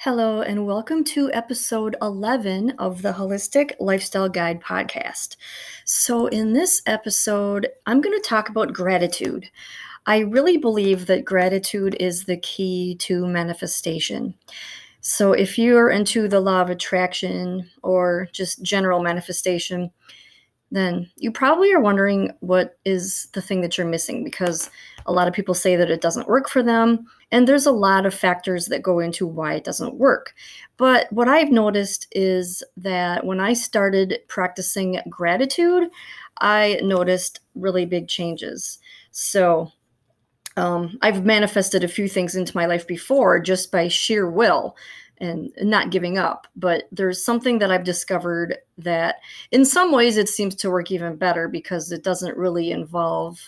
Hello, and welcome to episode 11 of the Holistic Lifestyle Guide podcast. So, in this episode, I'm going to talk about gratitude. I really believe that gratitude is the key to manifestation. So, if you're into the law of attraction or just general manifestation, then you probably are wondering what is the thing that you're missing because a lot of people say that it doesn't work for them. And there's a lot of factors that go into why it doesn't work. But what I've noticed is that when I started practicing gratitude, I noticed really big changes. So um, I've manifested a few things into my life before just by sheer will and not giving up. But there's something that I've discovered that in some ways it seems to work even better because it doesn't really involve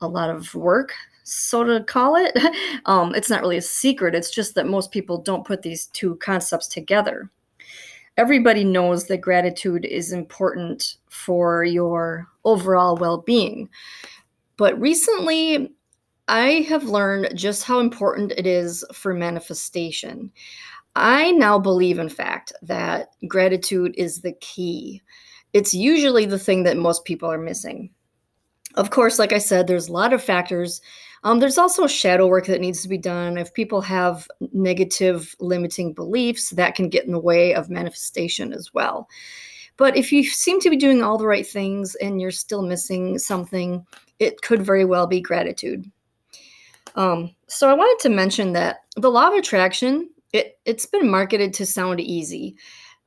a lot of work, so to call it. Um, it's not really a secret, it's just that most people don't put these two concepts together. Everybody knows that gratitude is important for your overall well being. But recently, I have learned just how important it is for manifestation. I now believe, in fact, that gratitude is the key. It's usually the thing that most people are missing. Of course, like I said, there's a lot of factors. Um, there's also shadow work that needs to be done. If people have negative limiting beliefs, that can get in the way of manifestation as well. But if you seem to be doing all the right things and you're still missing something, it could very well be gratitude. Um, so I wanted to mention that the law of attraction it, it's been marketed to sound easy.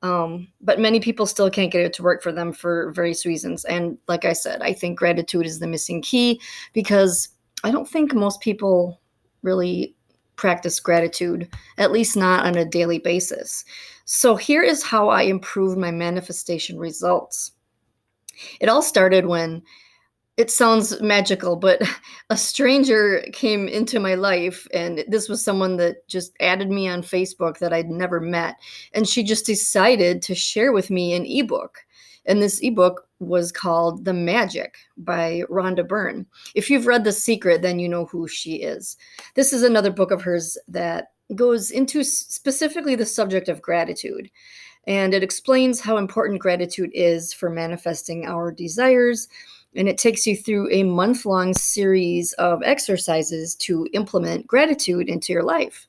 Um, but many people still can't get it to work for them for various reasons. And like I said, I think gratitude is the missing key because I don't think most people really practice gratitude, at least not on a daily basis. So here is how I improved my manifestation results. It all started when it sounds magical, but a stranger came into my life, and this was someone that just added me on Facebook that I'd never met. And she just decided to share with me an ebook. And this ebook was called The Magic by Rhonda Byrne. If you've read The Secret, then you know who she is. This is another book of hers that goes into specifically the subject of gratitude. And it explains how important gratitude is for manifesting our desires and it takes you through a month long series of exercises to implement gratitude into your life.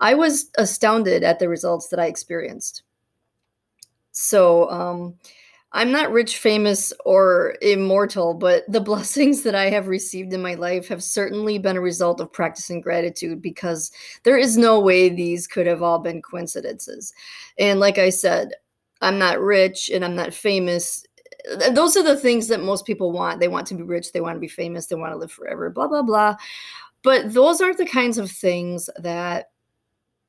I was astounded at the results that I experienced. So, um, I'm not rich, famous, or immortal, but the blessings that I have received in my life have certainly been a result of practicing gratitude because there is no way these could have all been coincidences. And like I said, I'm not rich and I'm not famous those are the things that most people want. They want to be rich, they want to be famous, they want to live forever, blah, blah, blah. But those aren't the kinds of things that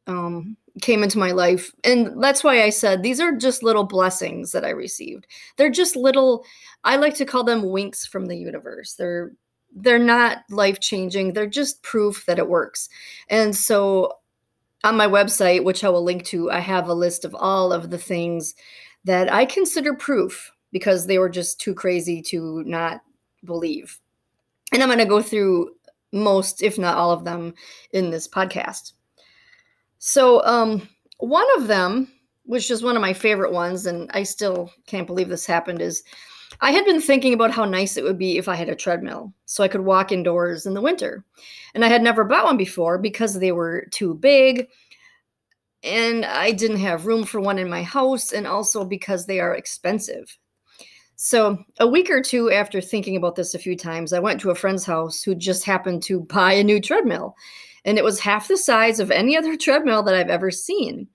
um, came into my life. And that's why I said these are just little blessings that I received. They're just little, I like to call them winks from the universe. They're they're not life changing. They're just proof that it works. And so on my website, which I will link to, I have a list of all of the things that I consider proof because they were just too crazy to not believe. And I'm going to go through most, if not all of them, in this podcast. So, um, one of them, which is one of my favorite ones, and I still can't believe this happened, is I had been thinking about how nice it would be if I had a treadmill so I could walk indoors in the winter. And I had never bought one before because they were too big and I didn't have room for one in my house, and also because they are expensive. So, a week or two after thinking about this a few times, I went to a friend's house who just happened to buy a new treadmill. And it was half the size of any other treadmill that I've ever seen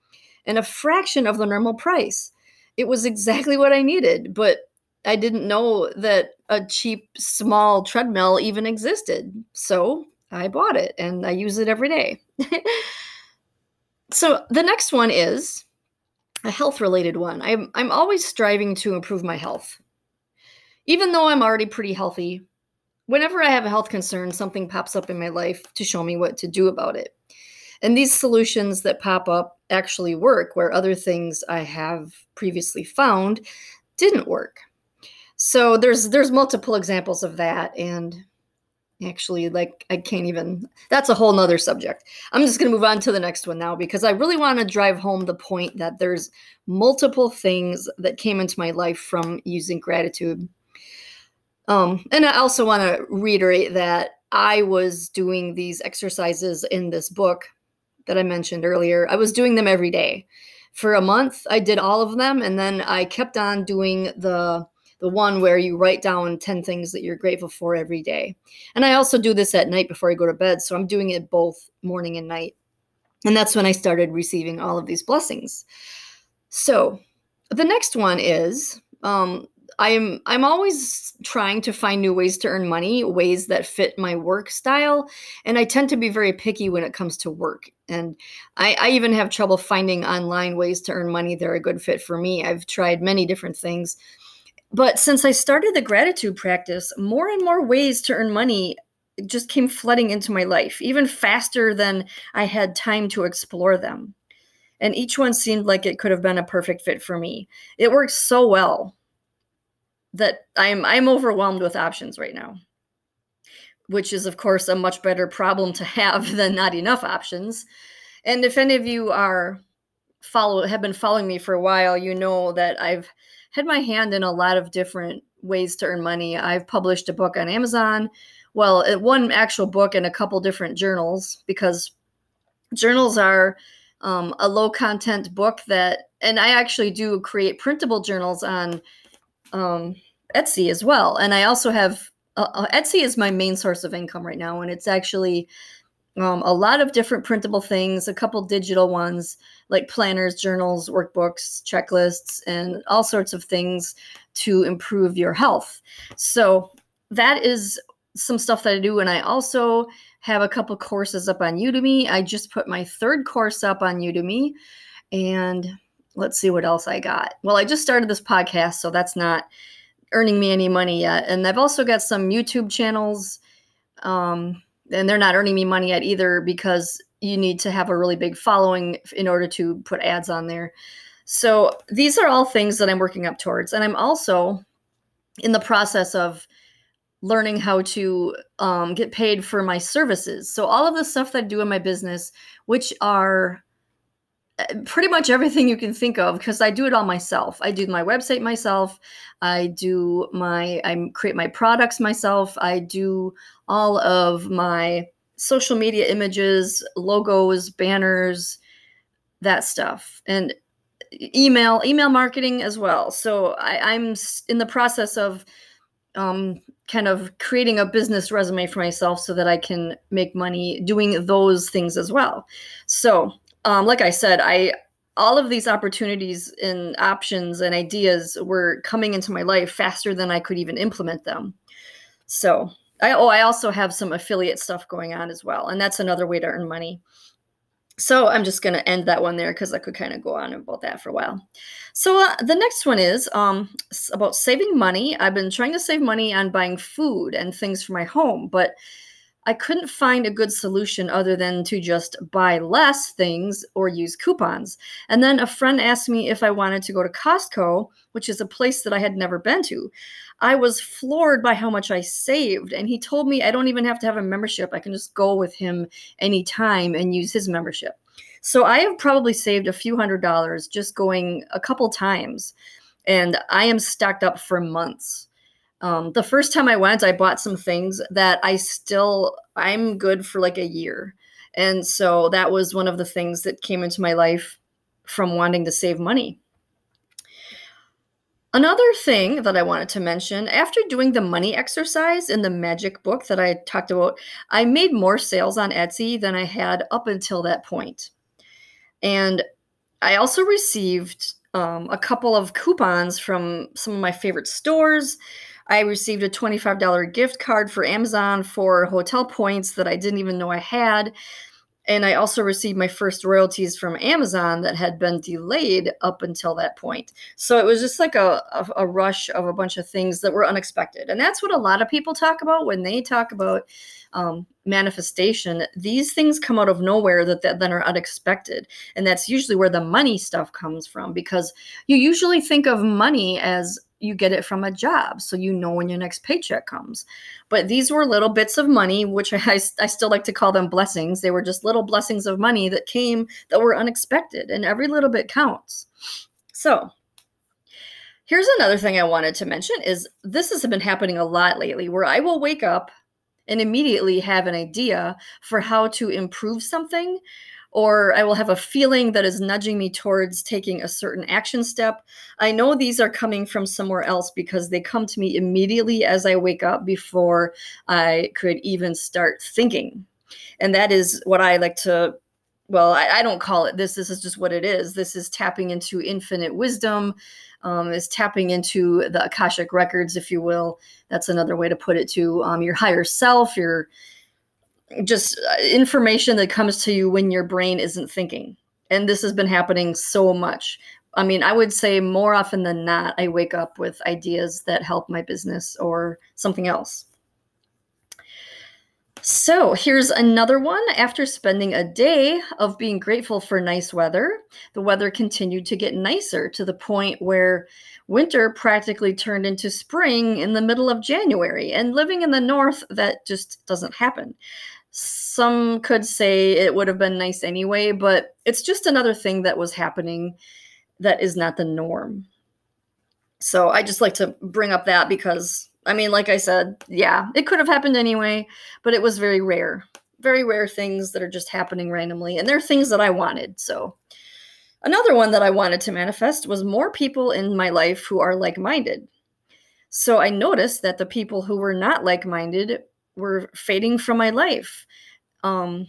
and a fraction of the normal price. It was exactly what I needed, but I didn't know that a cheap, small treadmill even existed. So I bought it and I use it every day. so the next one is a health related one. I'm, I'm always striving to improve my health even though I'm already pretty healthy, whenever I have a health concern, something pops up in my life to show me what to do about it. And these solutions that pop up actually work, where other things I have previously found didn't work. So there's there's multiple examples of that, and actually like i can't even that's a whole nother subject i'm just to move on to the next one now because i really want to drive home the point that there's multiple things that came into my life from using gratitude um, and i also want to reiterate that i was doing these exercises in this book that i mentioned earlier i was doing them every day for a month i did all of them and then i kept on doing the the one where you write down 10 things that you're grateful for every day. And I also do this at night before I go to bed. So I'm doing it both morning and night. And that's when I started receiving all of these blessings. So the next one is um, I'm I'm always trying to find new ways to earn money, ways that fit my work style, and I tend to be very picky when it comes to work. And I, I even have trouble finding online ways to earn money that are a good fit for me. I've tried many different things, but since I started the gratitude practice, more and more ways to earn money just came flooding into my life, even faster than I had time to explore them. And each one seemed like it could have been a perfect fit for me. It works so well that I'm I'm overwhelmed with options right now. Which is of course a much better problem to have than not enough options. And if any of you are follow have been following me for a while, you know that I've had my hand in a lot of different ways to earn money. I've published a book on Amazon, well, uh, one actual book and a couple different journals because journals are um, a low content book that, and I actually do create printable journals on um, Etsy as well. And I also have uh, uh Etsy is my main source of income right now, and it's actually um, a lot of different printable things, a couple digital ones like planners, journals, workbooks, checklists, and all sorts of things to improve your health. So that is some stuff that I do. And I also have a couple courses up on Udemy. I just put my third course up on Udemy. And let's see what else I got. Well, I just started this podcast, so that's not earning me any money yet. And I've also got some YouTube channels. Um, and they're not earning me money yet either because you need to have a really big following in order to put ads on there. So these are all things that I'm working up towards. And I'm also in the process of learning how to um, get paid for my services. So all of the stuff that I do in my business, which are pretty much everything you can think of because I do it all myself. I do my website myself. I do my I create my products myself. I do all of my social media images, logos, banners, that stuff. And email, email marketing as well. So I, I'm in the process of um, kind of creating a business resume for myself so that I can make money doing those things as well. So um, like I said, I all of these opportunities and options and ideas were coming into my life faster than I could even implement them. So I oh I also have some affiliate stuff going on as well, and that's another way to earn money. So I'm just going to end that one there because I could kind of go on about that for a while. So uh, the next one is um, about saving money. I've been trying to save money on buying food and things for my home, but I couldn't find a good solution other than to just buy less things or use coupons. And then a friend asked me if I wanted to go to Costco, which is a place that I had never been to. I was floored by how much I saved. And he told me I don't even have to have a membership. I can just go with him anytime and use his membership. So I have probably saved a few hundred dollars just going a couple times. And I am stacked up for months. Um, the first time I went, I bought some things that I still I'm good for like a year, and so that was one of the things that came into my life from wanting to save money. Another thing that I wanted to mention after doing the money exercise in the magic book that I talked about, I made more sales on Etsy than I had up until that point. And I also received um, a couple of coupons from some of my favorite stores. I received a $25 gift card for Amazon for hotel points that I didn't even know I had. And I also received my first royalties from Amazon that had been delayed up until that point. So it was just like a, a, a, rush of a bunch of things that were unexpected. And that's what a lot of people talk about when they talk about um, manifestation. These things come out of nowhere that, that then are unexpected. And that's usually where the money stuff comes from because you usually think of money as you get it from a job so you know when your next paycheck comes. But these were little bits of money which I, I still like to call them blessings. They were just little blessings of money that came that were unexpected and every little bit counts. So here's another thing i wanted to mention is this has been happening a lot lately where i will wake up and immediately have an idea for how to improve something or I will have a feeling that is nudging me towards taking a certain action step. I know these are coming from somewhere else because they come to me immediately as I wake up before I could even start thinking. And that is what I like to well, I, I, don't call it this. This is just what it is. This is tapping into infinite wisdom, um, is tapping into the Akashic records, if you will. That's another way to put it to um, your higher self, your just uh, information that comes to you when your brain isn't thinking. And this has been happening so much. I mean, I would say more often than not, I wake up with ideas that help my business or something else. So here's another one. After spending a day of being grateful for nice weather, the weather continued to get nicer to the point where winter practically turned into spring in the middle of January. And living in the north, that just doesn't happen. Some could say it would have been nice anyway, but it's just another thing that was happening that is not the norm. So I just like to bring up that because, I mean, like I said, yeah, it could have happened anyway, but it was very rare. Very rare things that are just happening randomly. And they're things that I wanted. So another one that I wanted to manifest was more people in my life who are like minded. So I noticed that the people who were not like minded were fading from my life. Um,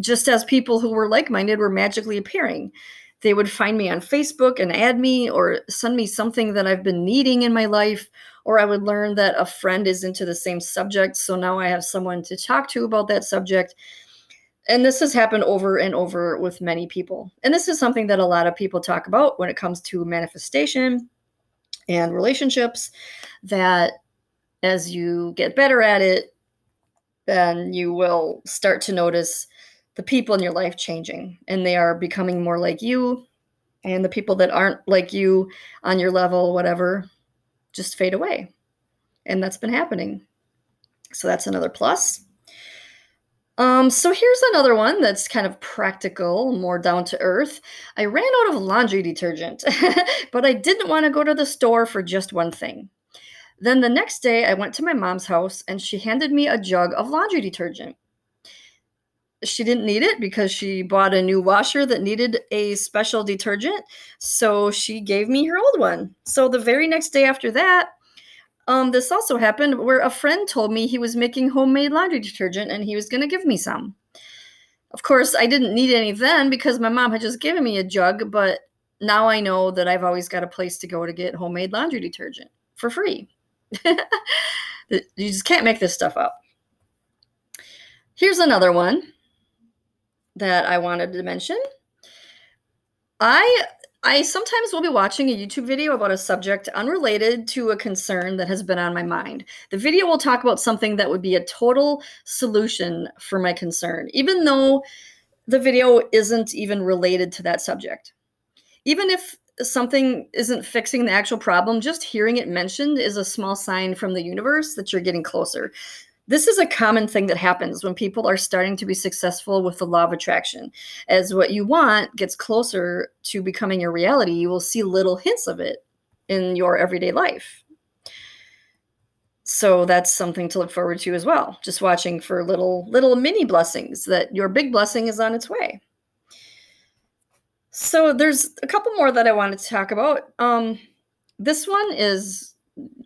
just as people who were like minded were magically appearing. They would find me on Facebook and add me or send me something that I've been needing in my life, or I would learn that a friend is into the same subject. So now I have someone to talk to about that subject. And this has happened over and over with many people. And this is something that a lot of people talk about when it comes to manifestation and relationships that as you get better at it, then you will start to notice the people in your life changing and they are becoming more like you and the people that aren't like you on your level whatever just fade away and that's been happening so that's another plus um, so here's another one that's kind of practical, more down to earth. I ran out of laundry detergent, but I didn't want to go to the store for just one thing. Then the next day, I went to my mom's house and she handed me a jug of laundry detergent. She didn't need it because she bought a new washer that needed a special detergent. So she gave me her old one. So the very next day after that, um, this also happened where a friend told me he was making homemade laundry detergent and he was going to give me some. Of course, I didn't need any then because my mom had just given me a jug, but now I know that I've always got a place to go to get homemade laundry detergent for free. you just can't make this stuff up. Here's another one that I wanted to mention. I I sometimes will be watching a YouTube video about a subject unrelated to a concern that has been on my mind. The video will talk about something that would be a total solution for my concern, even though the video isn't even related to that subject. Even if something isn't fixing the actual problem, just hearing it mentioned is a small sign from the universe that you're getting closer. This is a common thing that happens when people are starting to be successful with the law of attraction. As what you want gets closer to becoming your reality, you will see little hints of it in your everyday life. So that's something to look forward to as well. Just watching for little little mini blessings that your big blessing is on its way. So there's a couple more that I wanted to talk about. Um, this one is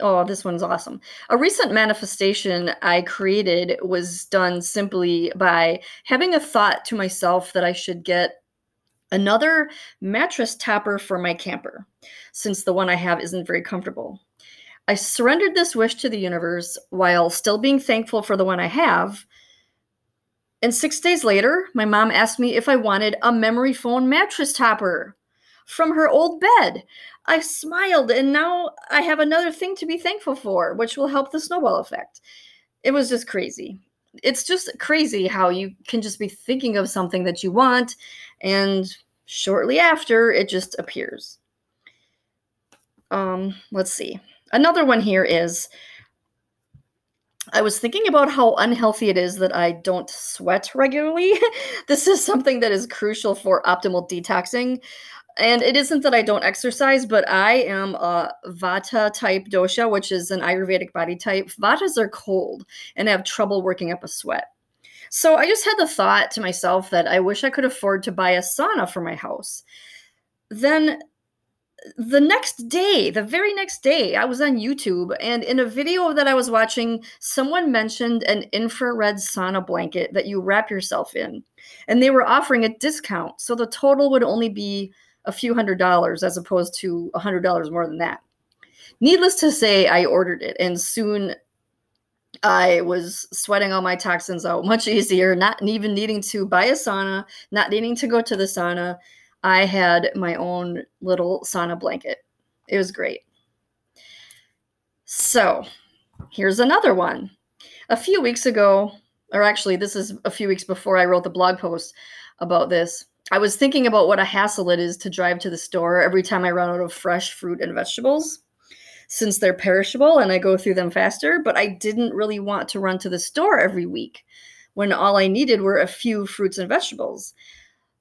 oh, this one's awesome. A recent manifestation I created was done simply by having a thought to myself that I should get another mattress topper for my camper, since the one I have isn't very comfortable. I surrendered this wish to the universe while still being thankful for the one I have and six days later, my mom asked me if I wanted a memory foam mattress topper from her old bed. I smiled, and now I have another thing to be thankful for, which will help the snowball effect. It was just crazy. It's just crazy how you can just be thinking of something that you want, and shortly after, it just appears. Um, let's see. another one here is I was thinking about how unhealthy it is that I don't sweat regularly. this is something that is crucial for optimal detoxing. And it isn't that I don't exercise, but I am a Vata type dosha, which is an Ayurvedic body type. Vatas are cold and have trouble working up a sweat. So I just had the thought to myself that I wish I could afford to buy a sauna for my house. Then the next day, the very next day, I was on YouTube and in a video that I was watching, someone mentioned an infrared sauna blanket that you wrap yourself in. And they were offering a discount. So the total would only be a few hundred dollars as opposed to a hundred dollars more than that. Needless to say, I ordered it and soon I was sweating all my toxins out much easier, not even needing to buy a sauna, not needing to go to the sauna. I had my own little sauna blanket. It was great. So, here's another one. A few weeks ago, or actually, this is a few weeks before I wrote the blog post about this, I was thinking about what a hassle it is to drive to the store every time I run out of fresh fruit and vegetables since they're perishable and I go through them faster, but I didn't really want to run to the store every week when all I needed were a few fruits and vegetables.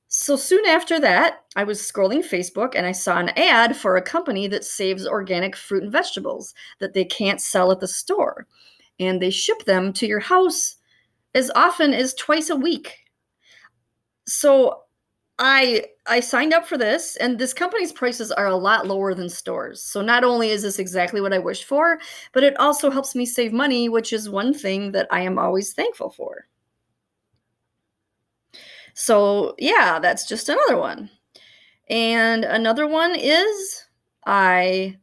So soon after that, I was scrolling Facebook and I saw an ad for a company that saves organic fruit and vegetables that they can't sell at the store. And they ship them to your house as often as twice a week. So I I signed up for this and this company's prices are a lot lower than stores. So not only is this exactly what I wished for, but it also helps me save money, which is one thing that I am always thankful for. So, yeah, that's just another one. And another one is I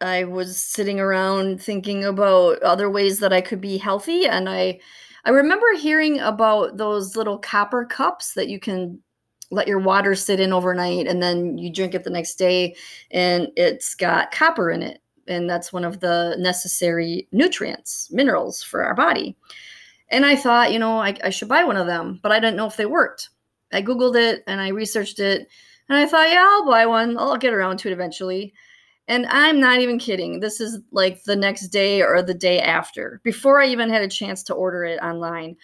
I was sitting around thinking about other ways that I could be healthy and I I remember hearing about those little copper cups that you can let your water sit in overnight and then you drink it the next day and it's got copper in it and that's one of the necessary nutrients minerals for our body and i thought you know I, I, should buy one of them but i didn't know if they worked i googled it and i researched it and i thought yeah i'll buy one i'll get around to it eventually and I'm not even kidding. This is like the next day or the day after, before I even had a chance to order it online.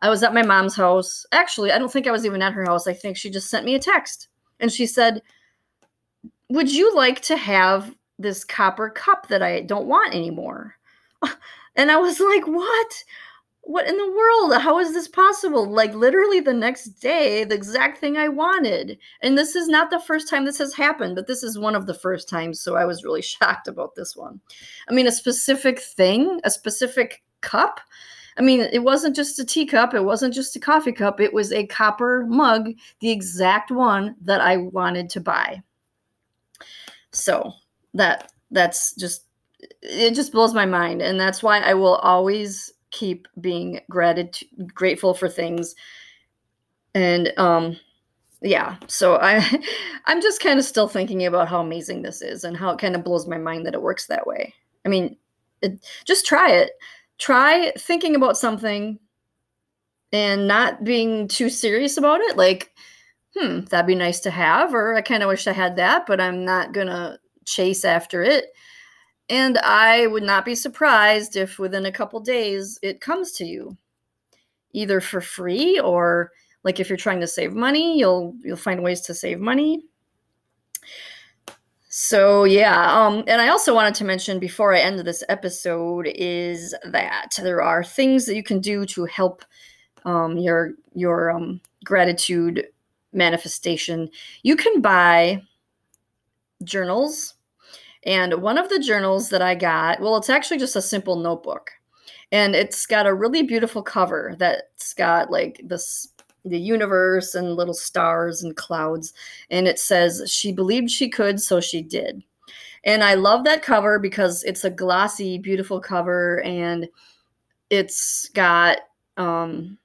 I was at my mom's house. Actually, I don't think I was even at her house. I think she just sent me a text and she said, Would you like to have this copper cup that I don't want anymore? And I was like, What? What in the world? How is this possible? Like literally the next day, the exact thing I wanted. And this is not the first time this has happened, but this is one of the first times. So I was really shocked about this one. I mean, a specific thing, a specific cup. I mean, it wasn't just a teacup, it wasn't just a coffee cup, it was a copper mug, the exact one that I wanted to buy. So that that's just it just blows my mind and that's why I will always keep being gratitude grateful for things. And um yeah so i i'm just kind of still thinking about how amazing this is and how it kind of blows my mind that it works that way. I mean it, just try it. Try thinking about something and not being too serious about it like hmm that'd be nice to have or i kind of wish i had that but i'm not gonna chase after it and I would not be surprised if within a couple days it comes to you, either for free or like if you're trying to save money, you'll you'll find ways to save money. So yeah, um, and I also wanted to mention before I end this episode is that there are things that you can do to help um, your your um, gratitude manifestation. You can buy journals and one of the journals that I got, well, it's actually just a simple notebook. And it's got a really beautiful cover that's got like this the universe and little stars and clouds. And it says, She believed she could, so she did. And I love that cover because it's a glossy, beautiful cover and it's got um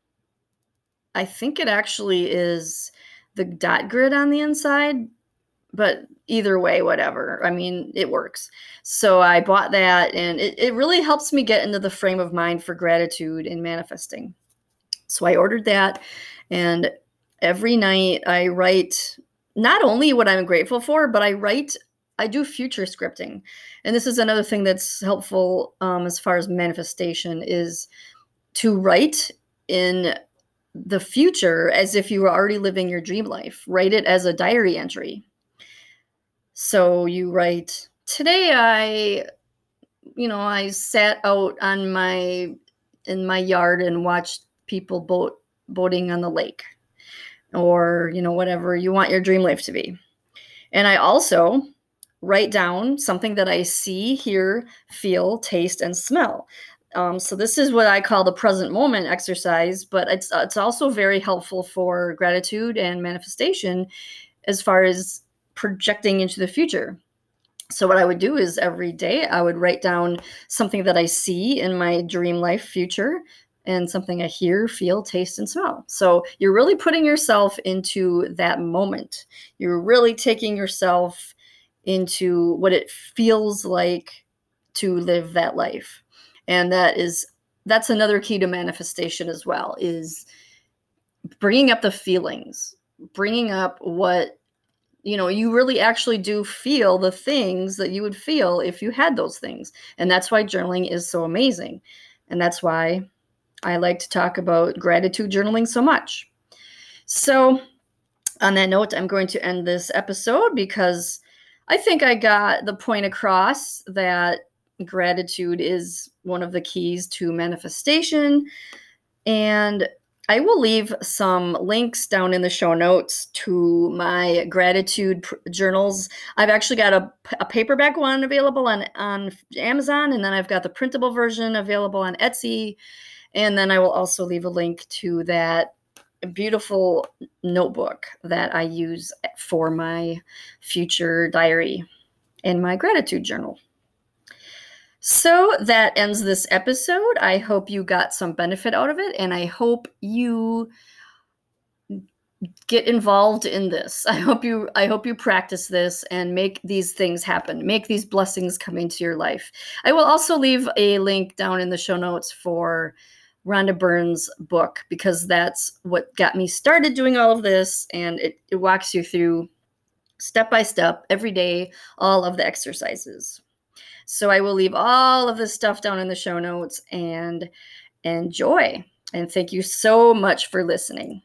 I think it actually is the dot grid on the inside, but either way, whatever. I mean, it works. So I bought that, and it, it really helps me get into the frame of mind for gratitude and manifesting. So I ordered that, and every night I write not only what I'm grateful for, but I write I do future scripting, and this is another thing that's helpful um, as far as manifestation is to write in the future as if you were already living your dream life. Write it as a diary entry. So you write, today I, you know, I sat out on my in my yard and watched people boat boating on the lake or you know whatever you want your dream life to be. And i also write down something that i see hear feel taste and smell. Um, so this is what i call the present moment exercise but it's it's also very helpful for gratitude and manifestation as far as projecting into the future so what i would do is every day i would write down something that i see in my dream life future and something I hear, feel, taste, and smell. So you're really putting yourself into that moment. You're really taking yourself into what it feels like to live that life. And that is that's another key to manifestation as well is bringing up the feelings, bringing up what you know, you really actually do feel the things that you would feel if you had those things. And that's why journaling is so amazing. And that's why I like to talk about gratitude journaling so much. So, on that note, I'm going to end this episode because I think I got the point across that gratitude is one of the keys to manifestation. And I will leave some links down in the show notes to my gratitude pr- journals. I've actually got a, a, paperback one available on, on Amazon, and then I've got the printable version available on Etsy. And then I will also leave a link to that beautiful notebook that I use for my future diary and my gratitude journal. So that ends this episode. I hope you got some benefit out of it, and I hope you get involved in this. I hope you I hope you practice this and make these things happen. Make these blessings come into your life. I will also leave a link down in the show notes for Rhonda Byrne's book because that's what got me started doing all of this. And it, it walks you through step by step every day all of the exercises. So I will leave all of this stuff down in the show notes and enjoy. And thank you so much for listening.